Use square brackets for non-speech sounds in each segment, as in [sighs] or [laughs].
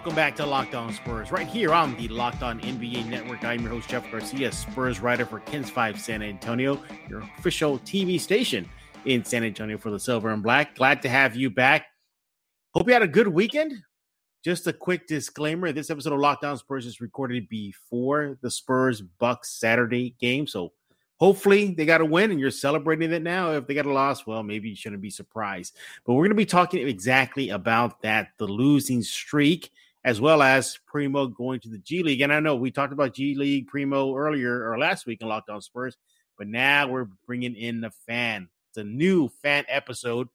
Welcome back to Locked On Spurs, right here on the Locked On NBA Network. I'm your host, Jeff Garcia, Spurs writer for KENS 5 San Antonio, your official TV station in San Antonio for the Silver and Black. Glad to have you back. Hope you had a good weekend. Just a quick disclaimer this episode of Locked On Spurs is recorded before the Spurs Bucks Saturday game. So hopefully they got a win and you're celebrating it now. If they got a loss, well, maybe you shouldn't be surprised. But we're going to be talking exactly about that the losing streak as well as Primo going to the G League. And I know we talked about G League Primo earlier or last week in Locked On Spurs, but now we're bringing in the fan. It's a new fan episode,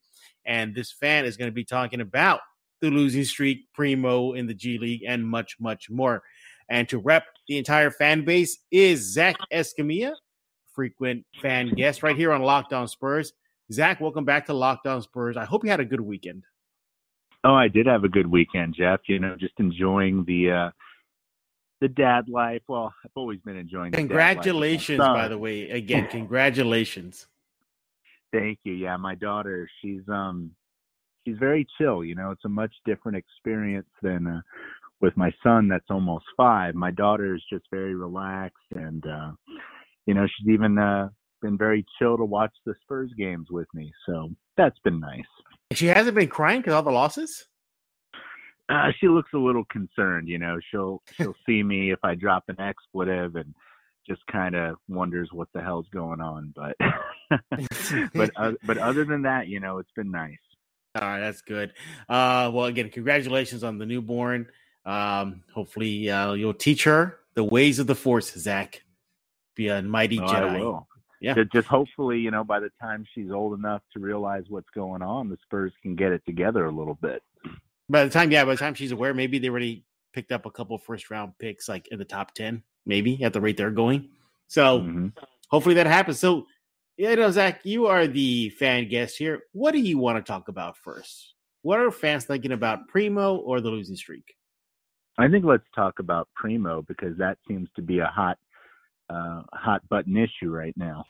and this fan is going to be talking about the losing streak, Primo in the G League, and much, much more. And to rep the entire fan base is Zack Escamilla, frequent fan guest right here on Locked On Spurs. Zack, welcome back to Locked On Spurs. I hope you had a good weekend. Oh, I did have a good weekend, Jeff. You know, just enjoying the uh the dad life. Well, I've always been enjoying. Congratulations, by the way. Again, congratulations. Thank you. Yeah, my daughter, she's um she's very chill, you know. It's a much different experience than uh, with my son that's almost 5. My daughter is just very relaxed and uh you know, she's even uh been very chill to watch the Spurs games with me. So, that's been nice. She hasn't been crying because all the losses. Uh, she looks a little concerned. You know, she'll [laughs] she'll see me if I drop an expletive and just kind of wonders what the hell's going on. But [laughs] but uh, but other than that, you know, it's been nice. All right, that's good. Uh, well, again, congratulations on the newborn. Um, hopefully, uh, you'll teach her the ways of the Force, Zack. Be a mighty oh, Jedi. Yeah. Just hopefully, you know, by the time she's old enough to realize what's going on, the Spurs can get it together a little bit. By the time, yeah, by the time she's aware, maybe they already picked up a couple first round picks, like in the top ten, maybe at the rate they're going. So mm-hmm. hopefully that happens. So, you know, Zack, you are the fan guest here. What do you want to talk about first? What are fans thinking about Primo or the losing streak? I think let's talk about Primo because that seems to be a hot, uh, hot button issue right now.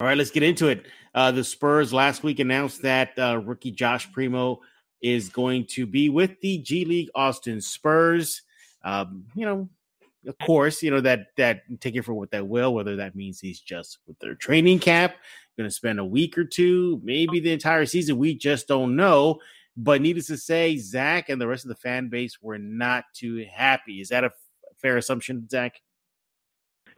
All right, let's get into it. Uh, the Spurs last week announced that uh, rookie Josh Primo is going to be with the G League Austin Spurs. Um, you know, of course, you know that that take it for what that will. Whether that means he's just with their training camp, going to spend a week or two, maybe the entire season. We just don't know. But needless to say, Zack and the rest of the fan base were not too happy. Is that a fair assumption, Zack?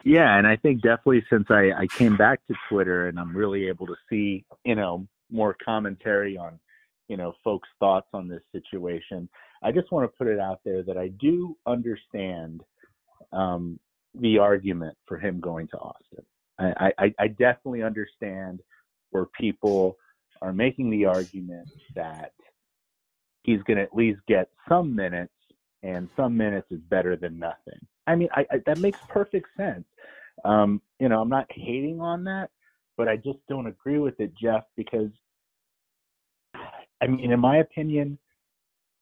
Yeah, and I think definitely since I, I came back to Twitter and I'm really able to see, you know, more commentary on, you know, folks' thoughts on this situation, I just want to put it out there that I do understand um, the argument for him going to Austin. I, I, I definitely understand where people are making the argument that he's going to at least get some minutes, and some minutes is better than nothing. I mean, I, I, that makes perfect sense. Um, you know, I'm not hating on that, but I just don't agree with it, Jeff, because I mean, in my opinion,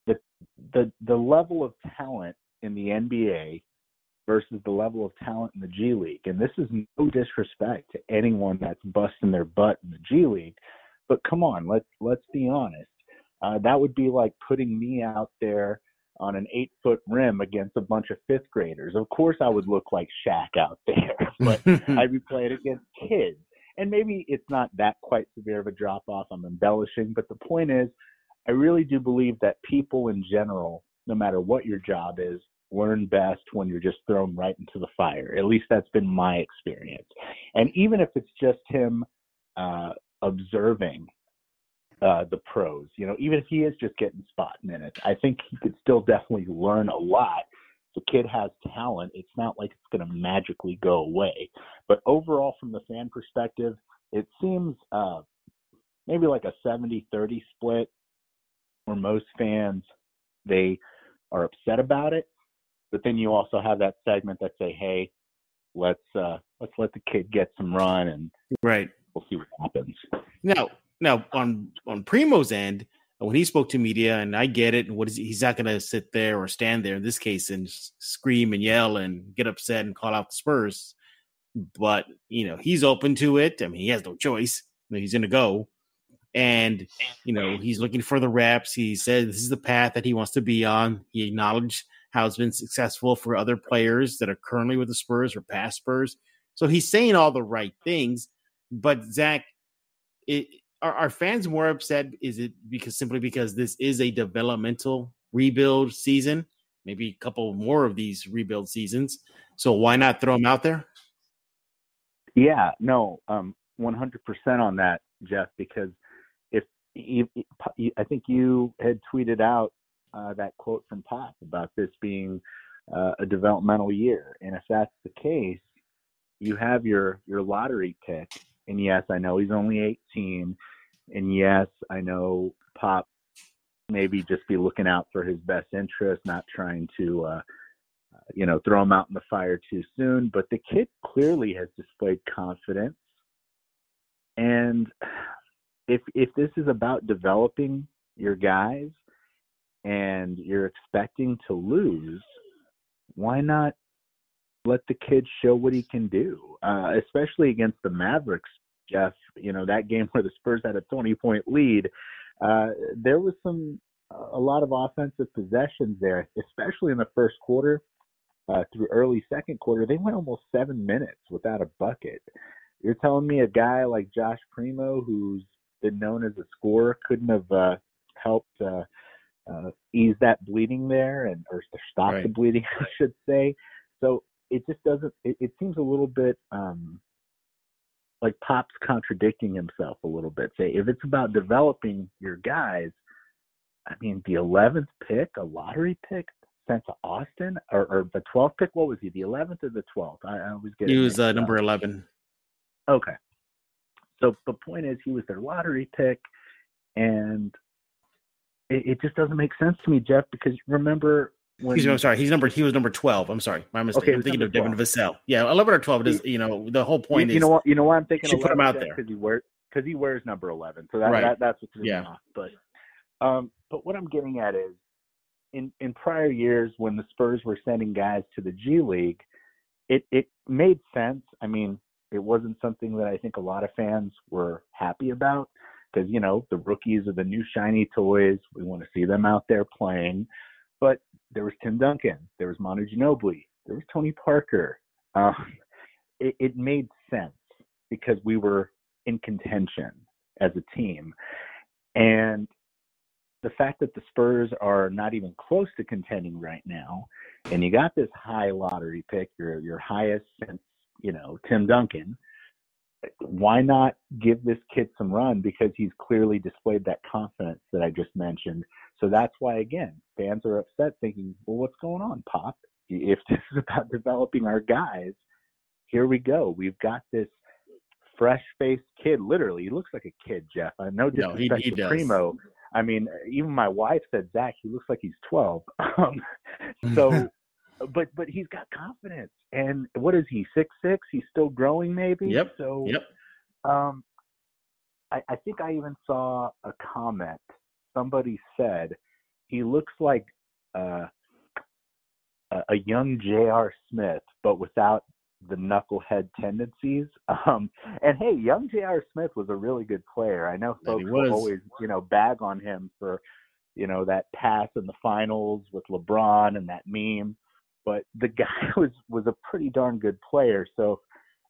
the the the level of talent in the NBA versus the level of talent in the G League, and this is no disrespect to anyone that's busting their butt in the G League, but come on, let's let's be honest. Uh, that would be like putting me out there on an eight foot rim against a bunch of fifth graders. Of course, I would look like Shaq out there, [laughs] but [laughs] I'd be playing against kids. And maybe it's not that quite severe of a drop off. I'm embellishing, but the point is, I really do believe that people in general, no matter what your job is, learn best when you're just thrown right into the fire. At least that's been my experience. And even if it's just him uh, observing uh, the pros. You know, even if he is just getting spot minutes, I think he could still definitely learn a lot. The kid has talent. It's not like it's going to magically go away. But overall, from the fan perspective, it seems uh, maybe like a 70 30 split where most fans they are upset about it but then you also have that segment that say hey let's uh let's let the kid get some run and right we'll see what happens now now on on Primo's end, when he spoke to media, and I get it, what is he's not going to sit there or stand there in this case and scream and yell and get upset and call out the Spurs. But you know he's open to it. I mean, he has no choice. He's going to go. and you know he's looking for the reps. He said this is the path that he wants to be on. He acknowledged how it's been successful for other players that are currently with the Spurs or past Spurs. So he's saying all the right things. But Zack, it, are, are fans more upset? Is it because simply because this is a developmental rebuild season? Maybe a couple more of these rebuild seasons. So why not throw them out there? Yeah, no, um, 100% on that, Jeff, because if you, I think you had tweeted out uh, that quote from Pop about this being uh, a developmental year, and if that's the case, you have your your lottery pick, and yes, I know he's only 18, and yes, I know Pop maybe just be looking out for his best interest, not trying to, uh, you know, throw him out in the fire too soon. But the kid clearly has displayed confidence, and if if this is about developing your guys and you're expecting to lose, why not let the kid show what he can do, uh, especially against the Mavericks, Jeff? You know, that game [laughs] where the Spurs had a 20 point lead, uh, there was some, a lot of offensive possessions there, especially in the first quarter. Uh, through early second quarter, they went almost seven minutes without a bucket. You're telling me a guy like Josh Primo, who's been known as a scorer, couldn't have uh, helped uh, uh, ease that bleeding there and or stop right. the bleeding, [laughs] I should say. So it just doesn't. It, it seems a little bit um, like Pop's contradicting himself a little bit. Say if it's about developing your guys, I mean the 11th pick, a lottery pick sent to Austin, or, or the 12th pick. What was he? The 11th or the 12th? I, I always get. He was uh, number 11. Okay. So the point is, he was their lottery pick, and it, it just doesn't make sense to me, Jeff. Because remember when he's, I'm sorry, he's number he was number twelve. I'm sorry, my mistake. Okay, I'm thinking of 12. Devin Vassell. Yeah, eleven or twelve is you know the whole point you, is you know what you know why I'm thinking should put him out there because he wears because he wears number eleven. So that, right. that that's what's yeah. Off. But um, but what I'm getting at is in in prior years when the Spurs were sending guys to the G League, it it made sense. I mean, it wasn't something that I think a lot of fans were happy about because you know the rookies are the new shiny toys. We want to see them out there playing. But there was Tim Duncan, there was Manu Ginobili, there was Tony Parker. Um, it, it made sense because we were in contention as a team, and the fact that the Spurs are not even close to contending right now, and you got this high lottery pick, your your highest since you know Tim Duncan why not give this kid some run because he's clearly displayed that confidence that I just mentioned. So that's why again, fans are upset thinking, well, what's going on, Pop? If [laughs] this is about developing our guys, here we go. We've got this fresh faced kid. Literally, he looks like a kid, Jeff. I know no, he, he does. Primo. I mean, even my wife said, Zack, he looks like he's 12. [laughs] Um, so [laughs] but but he's got confidence. And what is he? Six six. He's still growing, maybe. Yep. So. Yep. Um, I, I think I even saw a comment. Somebody said he looks like uh, a, a young J.R. Smith, but without the knucklehead tendencies. [laughs] Um, and hey, young J.R. Smith was a really good player. I know folks will always, you know, bag on him for, you know, that pass in the finals with LeBron and that meme but the guy [laughs] was was a pretty darn good player. So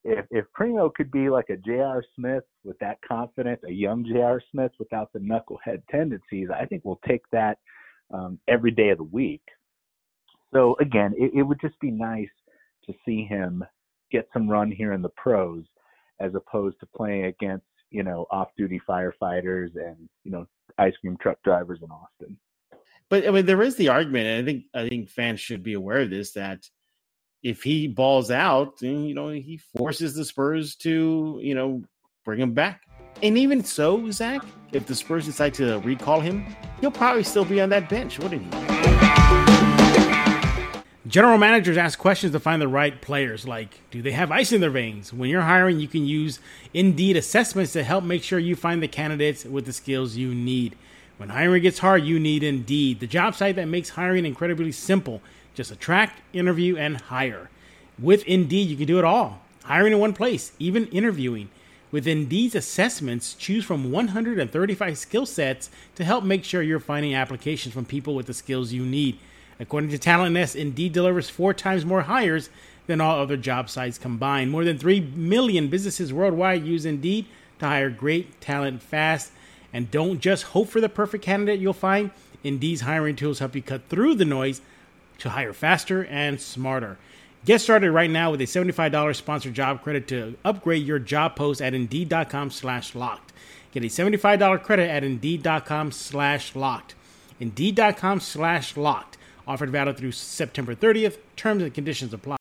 if if Primo could be like a J.R. Smith with that confidence, a young J.R. Smith without the knucklehead tendencies, I think we'll take that um, every day of the week. So again, it, it would just be nice to see him get some run here in the pros, as opposed to playing against you know off-duty firefighters and you know ice cream truck drivers in Austin. But I mean, there is the argument, and I think I think fans should be aware of this that if he balls out, you know, he forces the Spurs to, you know, bring him back. And even so, Zack, if the Spurs decide to recall him, he'll probably still be on that bench, wouldn't he? General managers ask questions to find the right players, like do they have ice in their veins? When you're hiring, you can use Indeed assessments to help make sure you find the candidates with the skills you need. When hiring gets hard, you need Indeed, the job site that makes hiring incredibly simple. Just attract, interview, and hire. With Indeed, you can do it all. Hiring in one place, even interviewing. With Indeed's assessments, choose from 135 skill sets to help make sure you're finding applications from people with the skills you need. According to TalentNest, Indeed delivers four times more hires than all other job sites combined. More than 3 million businesses worldwide use Indeed to hire great talent fast. And don't just hope for the perfect candidate you'll find. Indeed's hiring tools help you cut through the noise to hire faster and smarter. Get started right now with a $75 sponsored job credit to upgrade your job post at Indeed.com slash locked. Get a $75 credit at Indeed.com slash locked. Indeed.com slash locked. Offered valid through September 30th. Terms and conditions apply.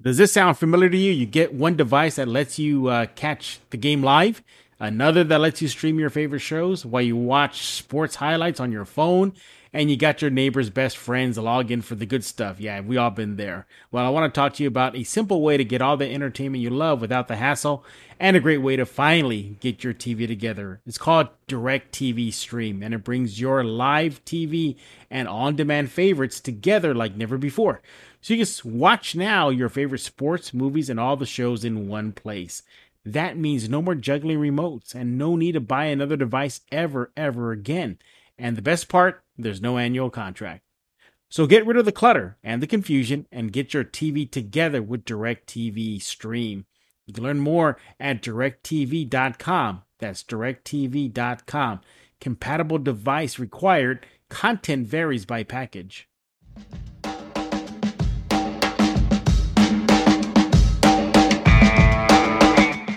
Does this sound familiar to you? You get one device that lets you uh, catch the game live, another that lets you stream your favorite shows while you watch sports highlights on your phone, and you got your neighbor's best friends log in for the good stuff. Yeah, we all been there. Well, I want to talk to you about a simple way to get all the entertainment you love without the hassle, and a great way to finally get your TV together. It's called DirecTV Stream, and it brings your live TV and on demand favorites together like never before. So you can watch now your favorite sports, movies, and all the shows in one place. That means no more juggling remotes and no need to buy another device ever, ever again. And the best part, there's no annual contract. So get rid of the clutter and the confusion and get your TV together with DirecTV Stream. You can learn more at directv.com. That's directv.com. Compatible device required. Content varies by package.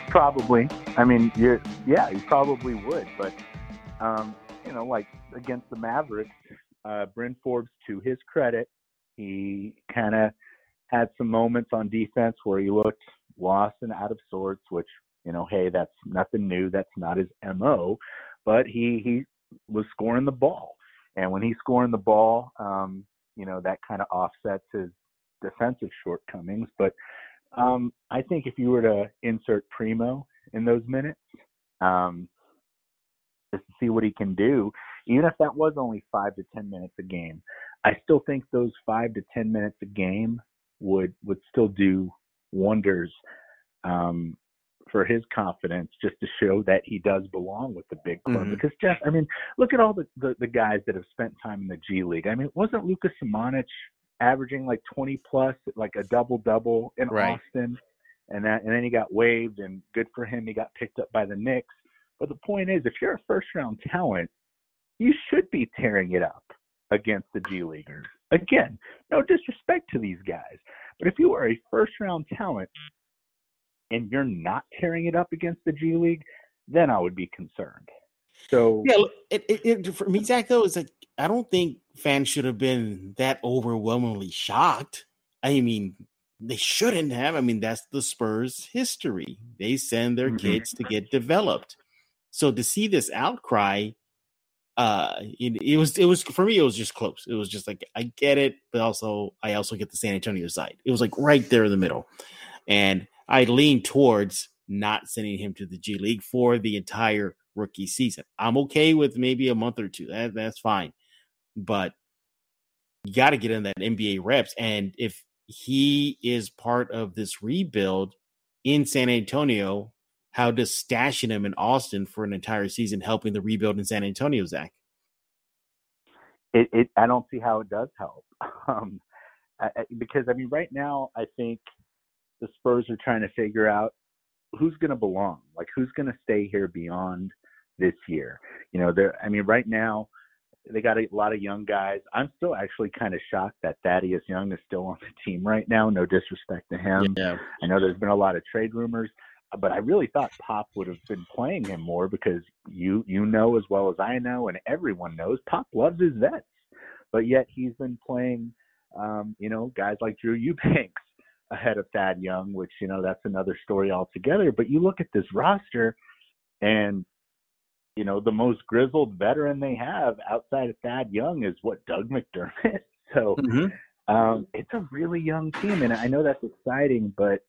Probably. I mean, you yeah, you probably would, but um, you know, like against the Mavericks, uh, Bryn Forbes, to his credit, he kind of had some moments on defense where he looked lost and out of sorts. Which you know, hey, that's nothing new. That's not his mo. But he he was scoring the ball, and when he's scoring the ball, um, you know, that kind of offsets his defensive shortcomings. But um, I think if you were to insert Primo in those minutes, um, just to see what he can do, even if that was only five to ten minutes a game, I still think those five to ten minutes a game would would still do wonders um, for his confidence, just to show that he does belong with the big club. Mm-hmm. Because Jeff, I mean, look at all the, the the guys that have spent time in the G League. I mean, wasn't Luka Samanic averaging like 20 plus, like a double double in right. Austin, and that, and then he got waived, and good for him, he got picked up by the Knicks. But the point is, if you're a first round talent, you should be tearing it up against the G Leaguers. Again, no disrespect to these guys, but if you are a first round talent and you're not tearing it up against the G League, then I would be concerned. So yeah, it, it, it, for me, Zack, though, is like I don't think fans should have been that overwhelmingly shocked. I mean, they shouldn't have. I mean, that's the Spurs' history. They send their mm-hmm. kids to get developed. So to see this outcry, uh, it, it, was it was for me. It was just close. It was just like I get it, but also I also get the San Antonio side. It was like right there in the middle, and I lean towards not sending him to the G League for the entire rookie season. I'm okay with maybe a month or two. That that's fine but you got to get in that NBA reps. And if he is part of this rebuild in San Antonio, how does stashing him in Austin for an entire season helping the rebuild in San Antonio, Zack? It, it I don't see how it does help. [laughs] Um, I, because I mean, right now, I think the Spurs are trying to figure out who's going to belong, like who's going to stay here beyond this year. You know, there. I mean, right now, they got a lot of young guys. I'm still actually kind of shocked that Thaddeus Young is still on the team right now. No disrespect to him. Yeah. I know there's been a lot of trade rumors, but I really thought Pop would have been playing him more because you you know as well as I know and everyone knows Pop loves his vets, but yet he's been playing, um, you know, guys like Drew Eubanks [laughs] ahead of Thad Young, which you know that's another story altogether. But you look at this roster, and you know, the most grizzled veteran they have outside of Thad Young is what Doug McDermott. [laughs] So mm-hmm. um, it's a really young team, and I know that's exciting, but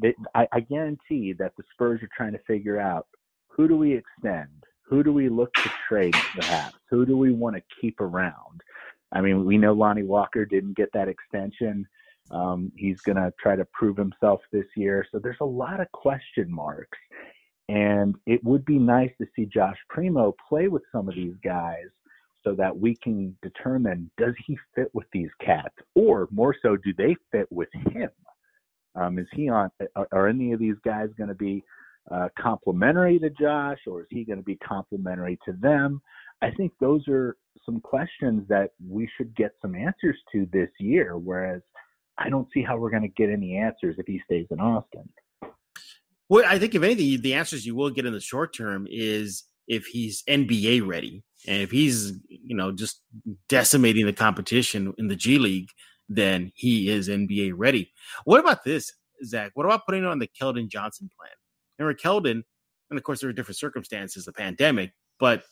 they, I, I guarantee that the Spurs are trying to figure out who do we extend, who do we look to trade, perhaps, who do we want to keep around. I mean, we know Lonnie Walker didn't get that extension. Um, he's going to try to prove himself this year. So there's a lot of question marks. And it would be nice to see Josh Primo play with some of these guys so that we can determine does he fit with these cats? Or more so, do they fit with him? Um, is he on, are, are any of these guys going to be uh, to Josh or is he going to be complementary to them? I think those are some questions that we should get some answers to this year. Whereas I don't see how we're going to get any answers if he stays in Austin. Well, I think if anything, the answers you will get in the short term is if he's NBA ready and if he's you know just decimating the competition in the G League, then he is NBA ready. What about this, Zack? What about putting on the Keldon Johnson plan? Remember Keldon, and of course there were different circumstances, the pandemic, but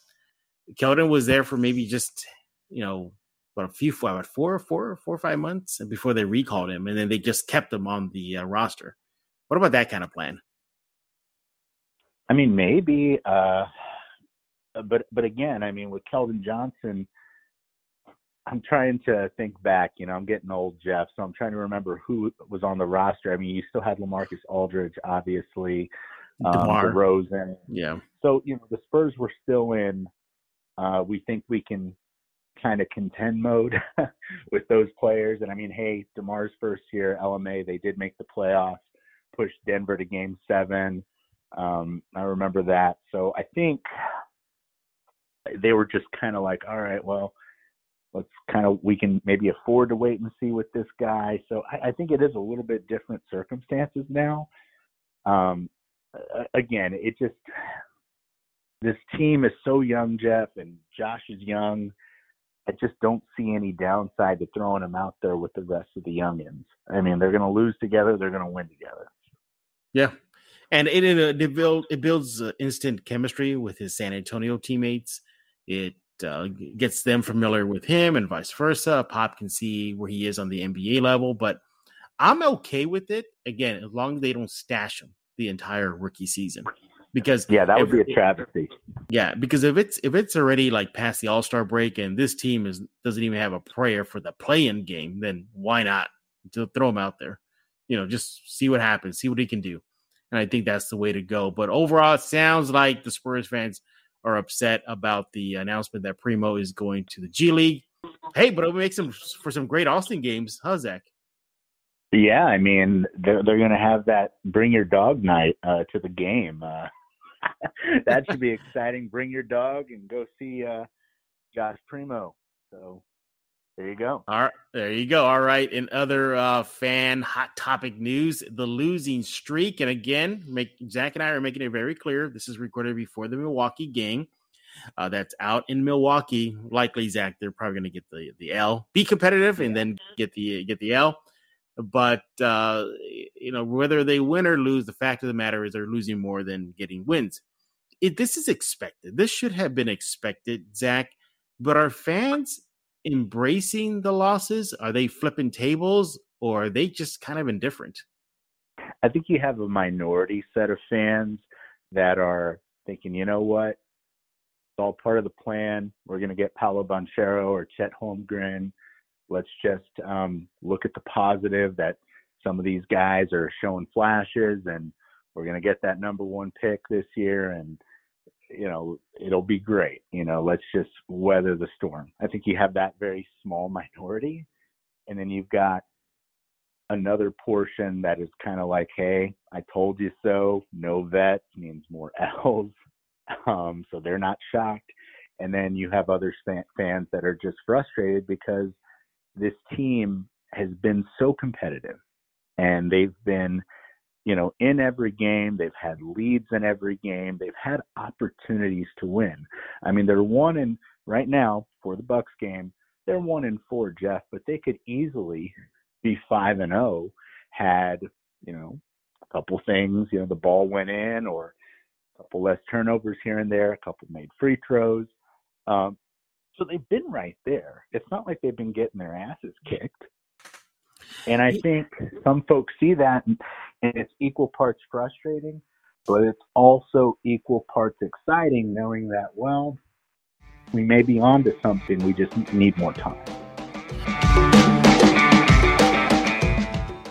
Keldon was there for maybe just you know about a few about four, four, four or five months before they recalled him, and then they just kept him on the uh, roster. What about that kind of plan? I mean, maybe, uh, but but again, I mean, with Keldon Johnson, I'm trying to think back. You know, I'm getting old, Jeff, so I'm trying to remember who was on the roster. I mean, you still had LaMarcus Aldridge, obviously, um, DeRozan. Yeah. So you know, the Spurs were still in. Uh, we think we can kind of contend mode [laughs] with those players. And I mean, hey, DeMar's first year, LMA, they did make the playoffs, pushed Denver to game seven. Um, I remember that. So I think they were just kind of like, all right, well, let's kind of, we can maybe afford to wait and see with this guy. So I, I think it is a little bit different circumstances now. Um, again, it just, this team is so young, Jeff, and Josh is young I just don't see any downside to throwing him out there with the rest of the youngins. I mean, they're going to lose together. They're going to win together. Yeah, and it it, it, build, it builds uh, instant chemistry with his San Antonio teammates. It uh, gets them familiar with him, and vice versa. Pop can see where he is on the NBA level, but I'm okay with it. Again, as long as they don't stash him the entire rookie season because yeah, that would be a travesty. Yeah, because if it's if it's already like past the All Star break and this team is doesn't even have a prayer for the play in game, then why not to throw him out there? You know, just see what happens, see what he can do, and I think that's the way to go. But overall, it sounds like the Spurs fans are upset about the announcement that Primo is going to the G League. Hey, but it makes them for some great Austin games, huh, Zack? Yeah, I mean they're they're gonna have that bring your dog night uh, to the game. Uh, [laughs] that should be exciting. Bring your dog and go see uh, Josh Primo. So there you go. All right, there you go. All right. In other uh, fan hot topic news, the losing streak, and again, make Zack and I are making it very clear. This is recorded before the Milwaukee game. Uh, that's out in Milwaukee. Likely, Zack, they're probably going to get the the L, be competitive, and then get the get the L. But uh, you know, whether they win or lose, the fact of the matter is they're losing more than getting wins. It, this is expected. This should have been expected, Zack. But are fans embracing the losses? Are they flipping tables, or are they just kind of indifferent? I think you have a minority set of fans that are thinking, you know what, it's all part of the plan. We're going to get Paolo Banchero or Chet Holmgren Let's just um, look at the positive that some of these guys are showing flashes, and we're going to get that number one pick this year, and you know it'll be great. You know, let's just weather the storm. I think you have that very small minority, and then you've got another portion that is kind of like, hey, I told you so. No vets means more [laughs] L's. Um, so they're not shocked. And then you have other fans that are just frustrated because this team has been so competitive and they've been you know in every game they've had leads in every game they've had opportunities to win i mean they're one in right now for the bucks game they're one in four jeff but they could easily be five and oh had you know a couple things you know the ball went in or a couple less turnovers here and there a couple made free throws um, so they've been right there. It's not like they've been getting their asses kicked. And I think some folks see that and, it's equal parts frustrating, but it's also equal parts exciting knowing that, well, we may be on to something. We just need more time.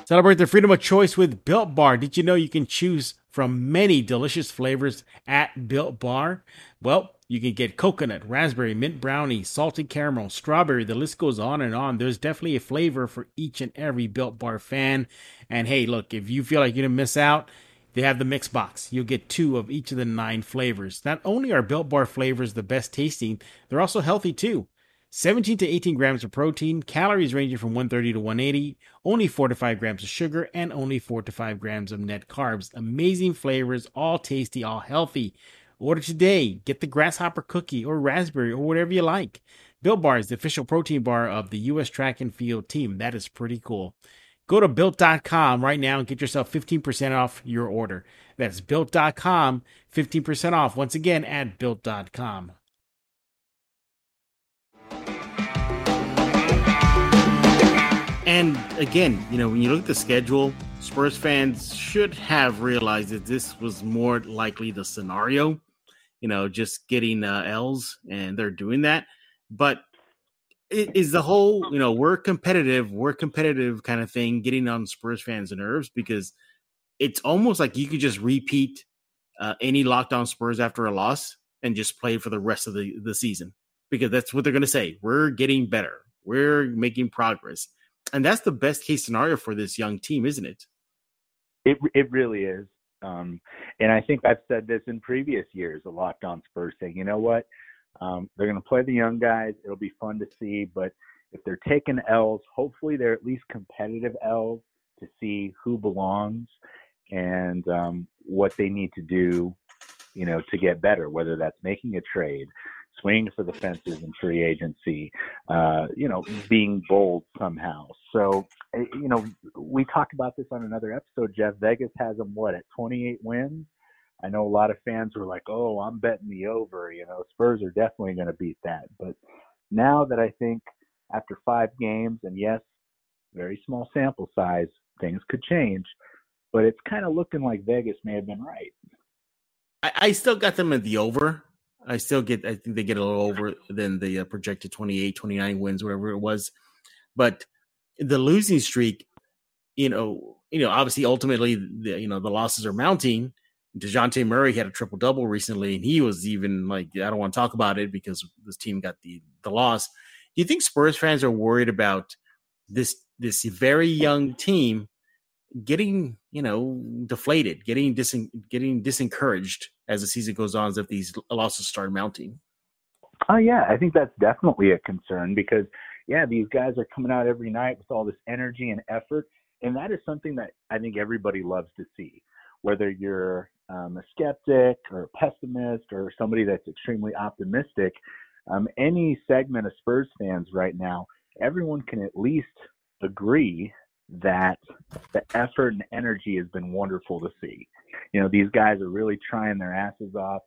Celebrate the freedom of choice with Built Bar. Did you know you can choose from many delicious flavors at Built Bar? Well, you can get coconut, raspberry, mint brownie, salted caramel, strawberry. The list goes on and on. There's definitely a flavor for each and every Built Bar fan. And hey, look, if you feel like you're going to miss out, they have the mix box. You'll get two of each of the nine flavors. Not only are Built Bar flavors the best tasting, they're also healthy too. 17 to 18 grams of protein, calories ranging from 130 to 180, only 4 to 5 grams of sugar, and only 4 to 5 grams of net carbs. Amazing flavors, all tasty, all healthy. Order today. Get the grasshopper cookie or raspberry or whatever you like. Built Bar is the official protein bar of the U.S. track and field team. That is pretty cool. Go to built.com right now and get yourself 15% off your order. That's built.com, 15% off once again at built.com. And again, you know, when you look at the schedule, Spurs fans should have realized that this was more likely the scenario, you know, just getting uh, L's, and they're doing that. But it is the whole, you know, we're competitive, we're competitive kind of thing getting on Spurs fans' nerves because it's almost like you could just repeat uh, any Locked On Spurs after a loss and just play for the rest of the, the season because that's what they're going to say. We're getting better, we're making progress and that's the best case scenario for this young team, isn't it? It it really is. Um, and I think I've said this in previous years, a Locked On Spurs saying, you know what, um, they're going to play the young guys. It'll be fun to see, but if they're taking L's, hopefully they're at least competitive L's to see who belongs and um, what they need to do, you know, to get better. Whether that's making a trade, swinging for the fences in free agency, uh, you know, being bold somehow. So, eh, you know, we talked about this on another episode, Jeff. Vegas has them, what, at 28 wins? I know a lot of fans were like, oh, I'm betting the over. You know, Spurs are definitely going to beat that. But now that I think after five games, and yes, very small sample size, things could change. But it's kind of looking like Vegas may have been right. I, I still got them at the over. I still get, I think they get a little over than the uh, projected 28, 29 wins, whatever it was. But the losing streak, you know, you know, obviously, ultimately, the, you know, the losses are mounting. Dejounte Murray had a triple double recently, and he was even like, I don't want to talk about it because this team got the the loss. Do you think Spurs fans are worried about this this very young team getting, you know, deflated, getting dis- getting disencouraged as the season goes on, as if these losses start mounting? Oh yeah, I think that's definitely a concern because yeah, these guys are coming out every night with all this energy and effort, and that is something that I think everybody loves to see. Whether you're um, a skeptic or a pessimist or somebody that's extremely optimistic, um, any segment of Spurs fans right now, everyone can at least agree that the effort and energy has been wonderful to see. You know, these guys are really trying their asses off.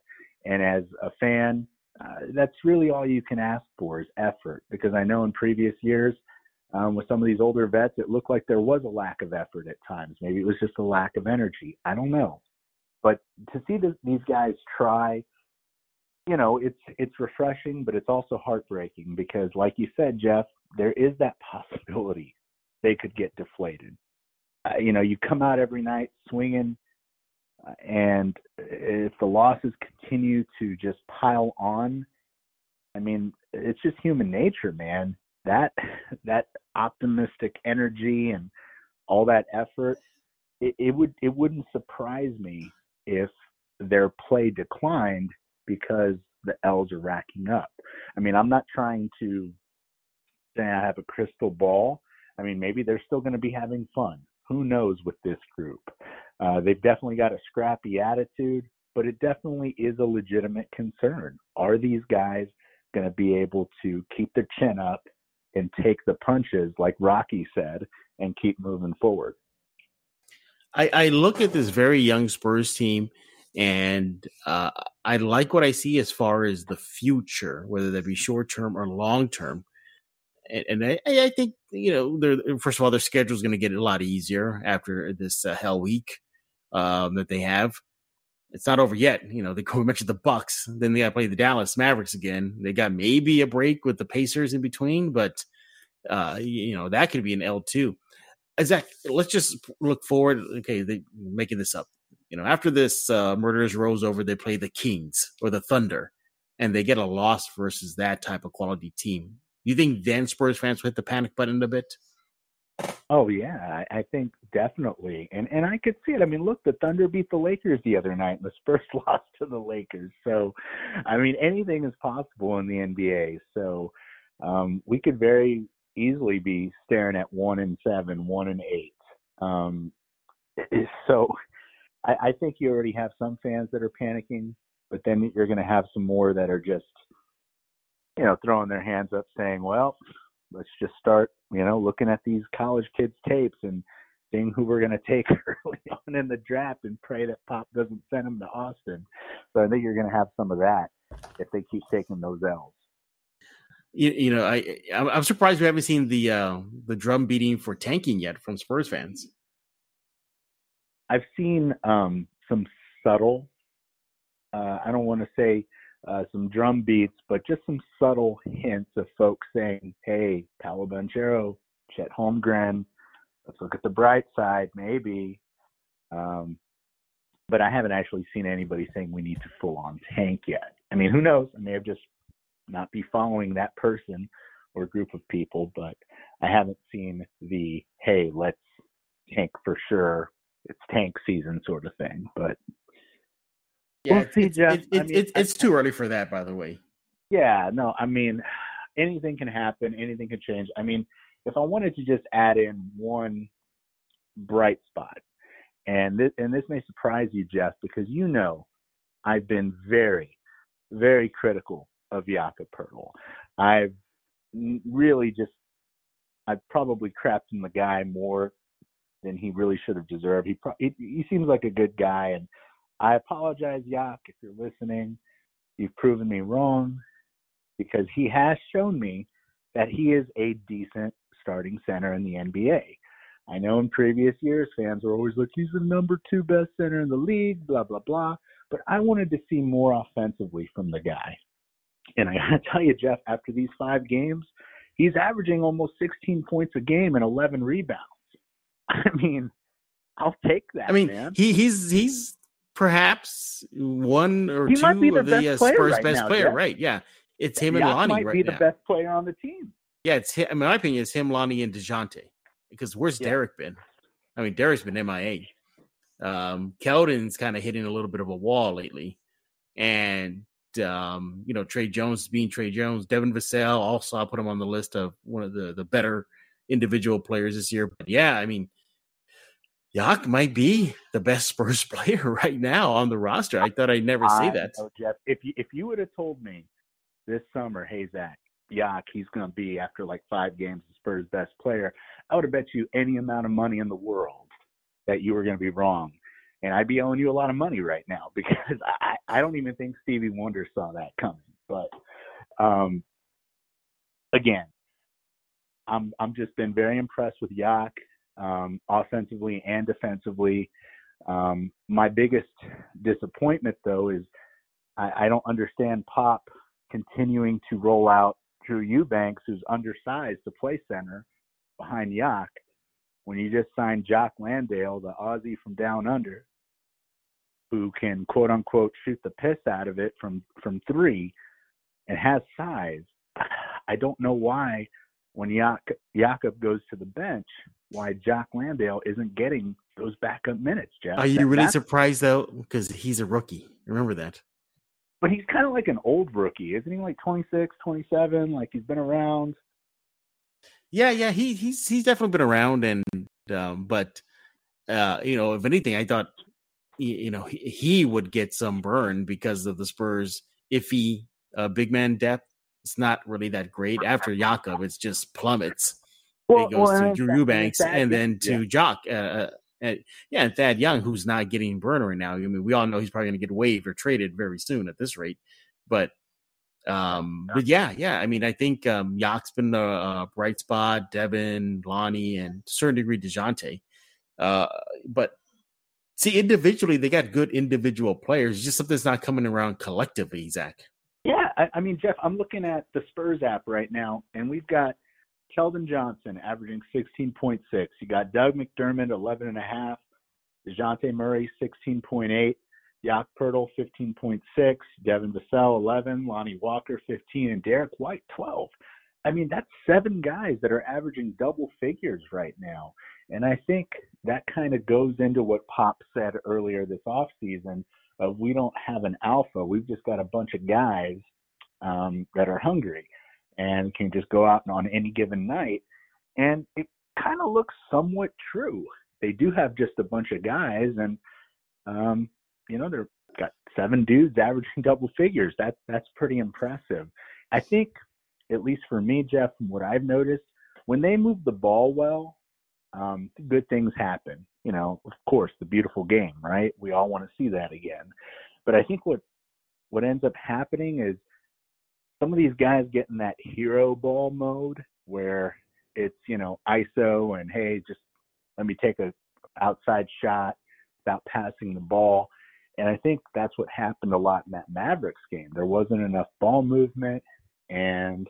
And as a fan, uh, that's really all you can ask for is effort. Because I know in previous years, um, with some of these older vets, it looked like there was a lack of effort at times. Maybe it was just a lack of energy. I don't know. But to see these guys try, you know, it's it's refreshing, but it's also heartbreaking because, like you said, Jeff, there is that [laughs] possibility they could get deflated. Uh, you know, you come out every night swinging, uh, and if the losses continue to just pile on, I mean, it's just human nature, man. That [laughs] that optimistic energy and all that effort, it, it would it wouldn't surprise me if their play declined because the L's are racking up. I mean, I'm not trying to say I have a crystal ball, I mean, maybe they're still going to be having fun. Who knows with this group? Uh, they've definitely got a scrappy attitude, but it definitely is a legitimate concern. Are these guys going to be able to keep their chin up and take the punches, like Rocky said, and keep moving forward? I, I look at this very young Spurs team, and uh, I like what I see as far as the future, whether that be short term or long term and, and I, I, think you know, first of all, their schedule is going to get a lot easier after this uh, hell week um, that they have. It's not over yet. You know, they go, [laughs] we mentioned the Bucks, then they got to play the Dallas Mavericks again. They got maybe a break with the Pacers in between, but uh, you know that could be an L two. Zack, let's just look forward. Okay, they making this up. You know, after this uh, murderers rolls over, they play the Kings or the Thunder, and they get a loss versus that type of quality team. You think then Spurs fans will hit the panic button a bit? Oh yeah, I, think definitely, and and I could see it. I mean, look, the Thunder beat the Lakers the other night, and the Spurs [laughs] lost to the Lakers. So, I mean, anything is possible in the NBA. So, um, we could very easily be staring at one and seven, one and eight. Um, [laughs] so, I, I think you already have some fans that are panicking, but then you're going to have some more that are just, you know, throwing their hands up, saying, "Well, let's just start, you know, looking at these college kids' tapes and seeing who we're going to take [laughs] early on in the draft and pray that Pop doesn't send them to Austin." So I think you're going to have some of that if they keep taking those L's. You, you know, I I'm surprised we haven't seen the uh, the drum beating for tanking yet from Spurs fans. I've seen um, some subtle. Uh, I don't want to say uh, some drum beats, but just some subtle hints of folks saying, "Hey, Paolo Banchero, Chet Holmgren, let's look at the bright side, maybe." Um, but I haven't actually seen anybody saying we need to full on tank yet. I mean, who knows? I may have just not be following that person or group of people, but I haven't seen the "Hey, let's tank for sure." It's tank season sort of thing, but yeah, we'll see, it's, Jeff. It, it, I mean, it's, it's too early for that, by the way. Yeah, no, I mean, anything can happen. Anything can change. I mean, if I wanted to just add in one bright spot, and this, and this may surprise you, Jeff, because you know I've been very, very critical of Jakob Poeltl. I've really just, I've probably crapped in the guy more than he really should have deserved. He, pro- he, he seems like a good guy, and I apologize, Yak, if you're listening. You've proven me wrong because he has shown me that he is a decent starting center in the NBA. I know in previous years fans were always like, he's the number two best center in the league, blah, blah, blah. But I wanted to see more offensively from the guy. And I gotta [laughs] tell you, Jeff, after these five games, he's averaging almost 16 points a game and 11 rebounds. [laughs] I mean, I'll take that. I mean, man. he he's he's perhaps one or he two of the uh, Spurs' right best now, player, Jeff. right? Yeah, it's him and Lonnie might right be now. the best player on the team. Yeah, it's him, in my opinion, it's him, Lonnie, and Dejounte. Because where's yeah. Derrick been? I mean, Derrick's been MIA. Um, Keldon's kind of hitting a little bit of a wall lately, and um, you know Tre Jones being Tre Jones. Devin Vassell also I put him on the list of one of the the better individual players this year. But yeah, I mean, Yak might be the best [laughs] Spurs player right now on the roster. I thought I'd never say that. Know, Jeff, if you if you would have told me this summer, hey Zack, Yak, he's going to be after like five games the Spurs' best player, I would have bet you any amount of money in the world that you were going to be wrong, and I'd be owing you a lot of money right now [laughs] because I I don't even think Stevie Wonder saw that coming. But um, again, I'm I'm just been very impressed with Yak um, offensively and defensively. Um, my biggest disappointment, though, is I, I, don't understand Pop continuing to roll out Drew Eubanks, who's undersized to play center behind Yak, when you just signed Jock Landale, the Aussie from down under, who can quote unquote shoot the piss out of it from from three and has size. [sighs] I don't know why when Jak- Jakob goes to the bench, why Jock Landale isn't getting those backup minutes, Jeff. Are you that, really surprised though? Because he's a rookie. Remember that. But he's kind of like an old rookie, isn't he? Like 26, 27, like he's been around. Yeah, yeah, he he's he's definitely been around, and um, but uh, you know, if anything, I thought you know he, he would get some burn because of the Spurs iffy uh, big man depth it's not really that great. After Jakob, it's just plummets. Well, it goes well, to Drew Eubanks and then to yeah. Jock. Uh, uh, uh, yeah, and Thad Young, who's not getting burned right now. I mean, we all know he's probably going to get waived or traded very soon at this rate. But, um, yeah. but yeah, yeah. I mean, I think um, Yak's been a, a bright spot. Devin, Lonnie, and to a certain degree Dejounte. Uh, but see, individually, they got good individual players. It's just something's not coming around collectively, Zack. Yeah, I, I mean, Jeff, I'm looking at the Spurs app right now, and we've got Keldon Johnson averaging 16.6. You got Doug McDermott 11.5. Dejounte Murray 16.8. Jakob Poeltl 15.6. Devin Vassell 11. Lonnie Walker 15. And Derrick White 12. I mean, that's seven guys that are averaging double figures right now. And I think that kind of goes into what Pop said earlier this offseason of we don't have an alpha. We've just got a bunch of guys um, that are hungry and can just go out on any given night. And it kind of looks somewhat true. They do have just a bunch of guys, and um, you know they're got seven dudes averaging [laughs] double figures. That that's pretty impressive. I think, at least for me, Jeff, from what I've noticed, when they move the ball well, um, good things happen. You know, of course, the beautiful game, right? We all want to see that again. But I think what what ends up happening is some of these guys get in that hero ball mode where it's you know ISO and hey, just let me take a outside shot without passing the ball. And I think that's what happened a lot in that Mavericks game. There wasn't enough ball movement and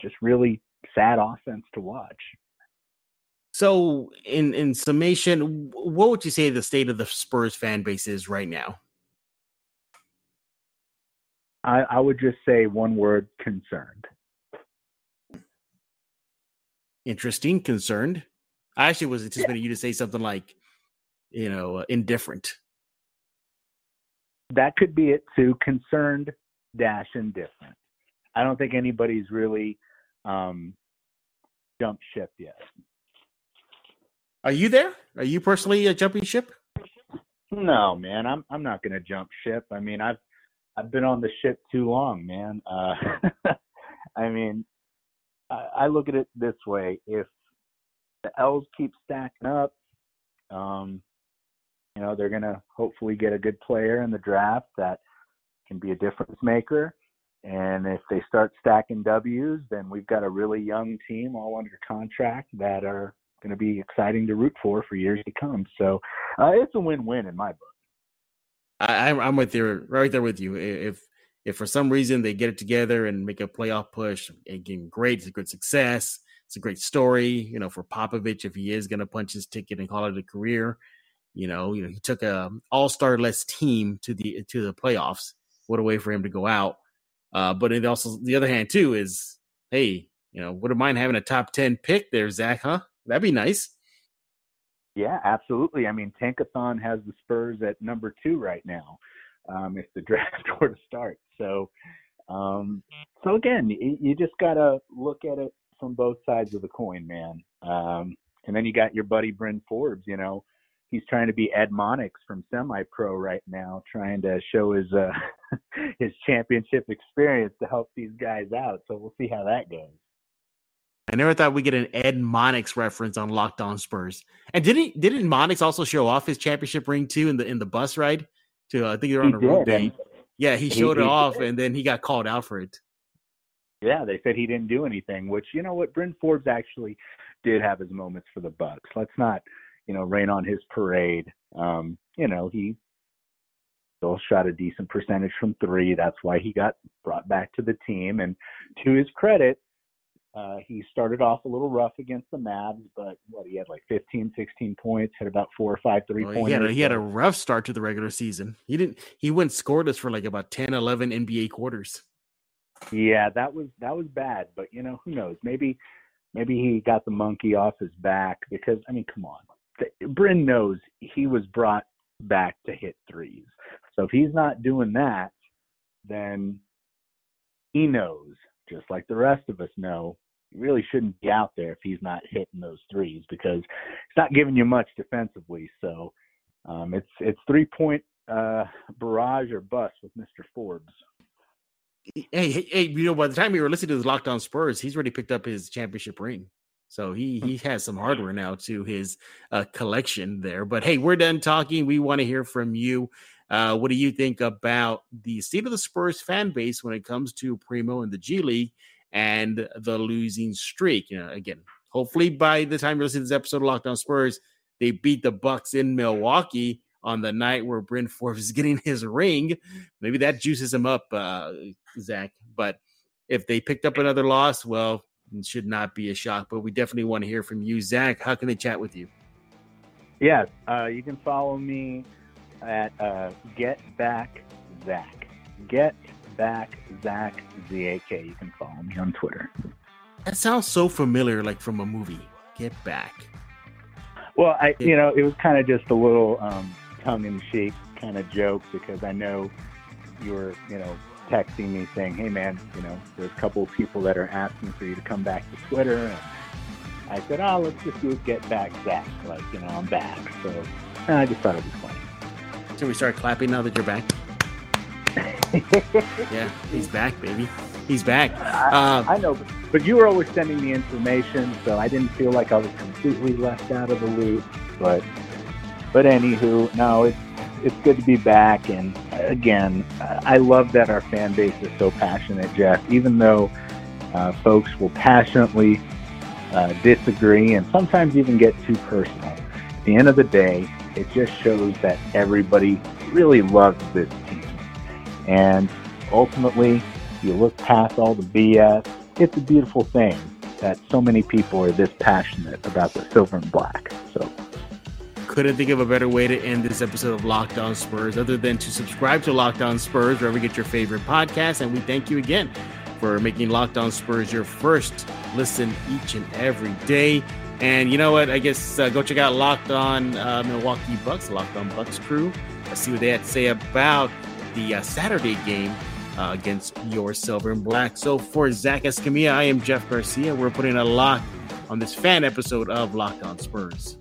just really sad offense to watch. So, in in summation, what would you say the state of the Spurs fan base is right now? I, I would just say one word: concerned. Interesting, concerned. I actually was anticipating yeah. you to say something like, you know, uh, indifferent. That could be it too. Concerned dash indifferent. I don't think anybody's really um, jumped ship yet. Are you there? Are you personally a jumping ship? No, man. I'm I'm not going to jump ship. I mean, I've I've been on the ship too long, man. Uh, [laughs] I mean, I, I look at it this way: if the L's keep stacking up, um, you know, they're to hopefully get a good player in the draft that can be a difference maker. And if they start stacking W's, then we've got a really young team all under contract that are going to be exciting to root for for years to come. So uh, it's a win-win in my book. I, I'm with you, right there with you. If if for some reason they get it together and make a playoff push, again, great, it's a good success. It's a great story, you know, for Popovich if he is going to punch his ticket and call it a career. You know, you know, he took a all star less team to the to the playoffs. What a way for him to go out. Uh, but it also the other hand too is, hey, you know, wouldn't mind having a top ten pick there, Zack? Huh? That'd be nice. Yeah, absolutely. I mean, Tankathon has the Spurs at number two right now, um, if the [laughs] draft were to start. So, um, so again, you, you just gotta look at it from both sides of the coin, man. Um, and then you got your buddy Bryn Forbes. You know, he's trying to be Ed Monix from Semi Pro right now, trying to show his uh, [laughs] his championship experience to help these guys out. So we'll see how that goes. I never thought we'd get an Ed Monix reference on Locked On Spurs. And didn't didn't Monix also show off his championship ring too in the in the bus ride? To uh, I think they were on he a road date. Yeah, he showed he, it he off, did. and then he got called out for it. Yeah, they said he didn't do anything. Which you know what, Bryn Forbes actually did have his moments for the Bucks. Let's not you know rain on his parade. Um, you know he still shot a decent percentage from three. That's why he got brought back to the team. And to his credit, uh, he started off a little rough against the Mavs, but what he had like 15, 16 points, had about four or five three well, points. He, had a, he had a rough start to the regular season. He didn't. He went scoreless for like about 10, 11 NBA quarters. Yeah, that was that was bad. But you know, who knows? Maybe maybe he got the monkey off his back because I mean, come on, Bryn knows he was brought back to hit threes. So if he's not doing that, then he knows, just like the rest of us know, really shouldn't be out there if he's not hitting those threes because it's not giving you much defensively. So um, it's it's three point uh, barrage or bust with Mr. Forbes. Hey, hey, hey, you know, by the time we were listening to the Locked On Spurs, he's already picked up his championship ring. So he he has some hardware now to his uh, collection there. But hey, we're done talking. We want to hear from you. Uh, what do you think about the state of the Spurs fan base when it comes to Primo and the G League? And the losing streak. You know, again, hopefully by the time you listen to this episode of Locked On Spurs, they beat the Bucks in Milwaukee on the night where Bryn [laughs] Forbes is getting his ring. Maybe that juices him up, uh, Zack. But if they picked up another loss, well, it should not be a shock. But we definitely want to hear from you, Zack. How can they chat with you? Yes, uh, you can follow me at uh, Get Back Zak. Get Back Zak Z A K. You can follow me on Twitter. That sounds so familiar, like from a movie. Get Back. Well, I you know it was kind of just a little um, tongue in cheek kind of joke because I know you were you know texting me saying, "Hey man, you know there's a couple of people that are asking for you to come back to Twitter," and I said, "Oh, let's just do get back Zach, like you know I'm back." So I just thought it was funny. Should we start clapping now that you're back? [laughs] yeah, he's back, baby. He's back. I, uh, I know, but, you were always sending me information, so I didn't feel like I was completely left out of the loop. But, but anywho, no, it's it's good to be back. And again, I love that our fan base is so passionate, Jeff. Even though uh, folks will passionately uh, disagree and sometimes even get too personal, at the end of the day, it just shows that everybody really loves this. And ultimately, you look past all the BS, it's a beautiful thing that so many people are this passionate about the silver and black. So couldn't think of a better way to end this episode of Locked On Spurs other than to subscribe to Locked On Spurs wherever you get your favorite podcast. And we thank you again for making Locked On Spurs your first listen each and every day. And you know what? I guess uh, go check out Locked On uh, Milwaukee Bucks, Locked On Bucks crew. Let's see what they had to say about the uh, Saturday game uh, against your silver and black. So for Zack Escamilla, I am Jeff Garcia. We're putting a lock on this fan episode of Locked On Spurs.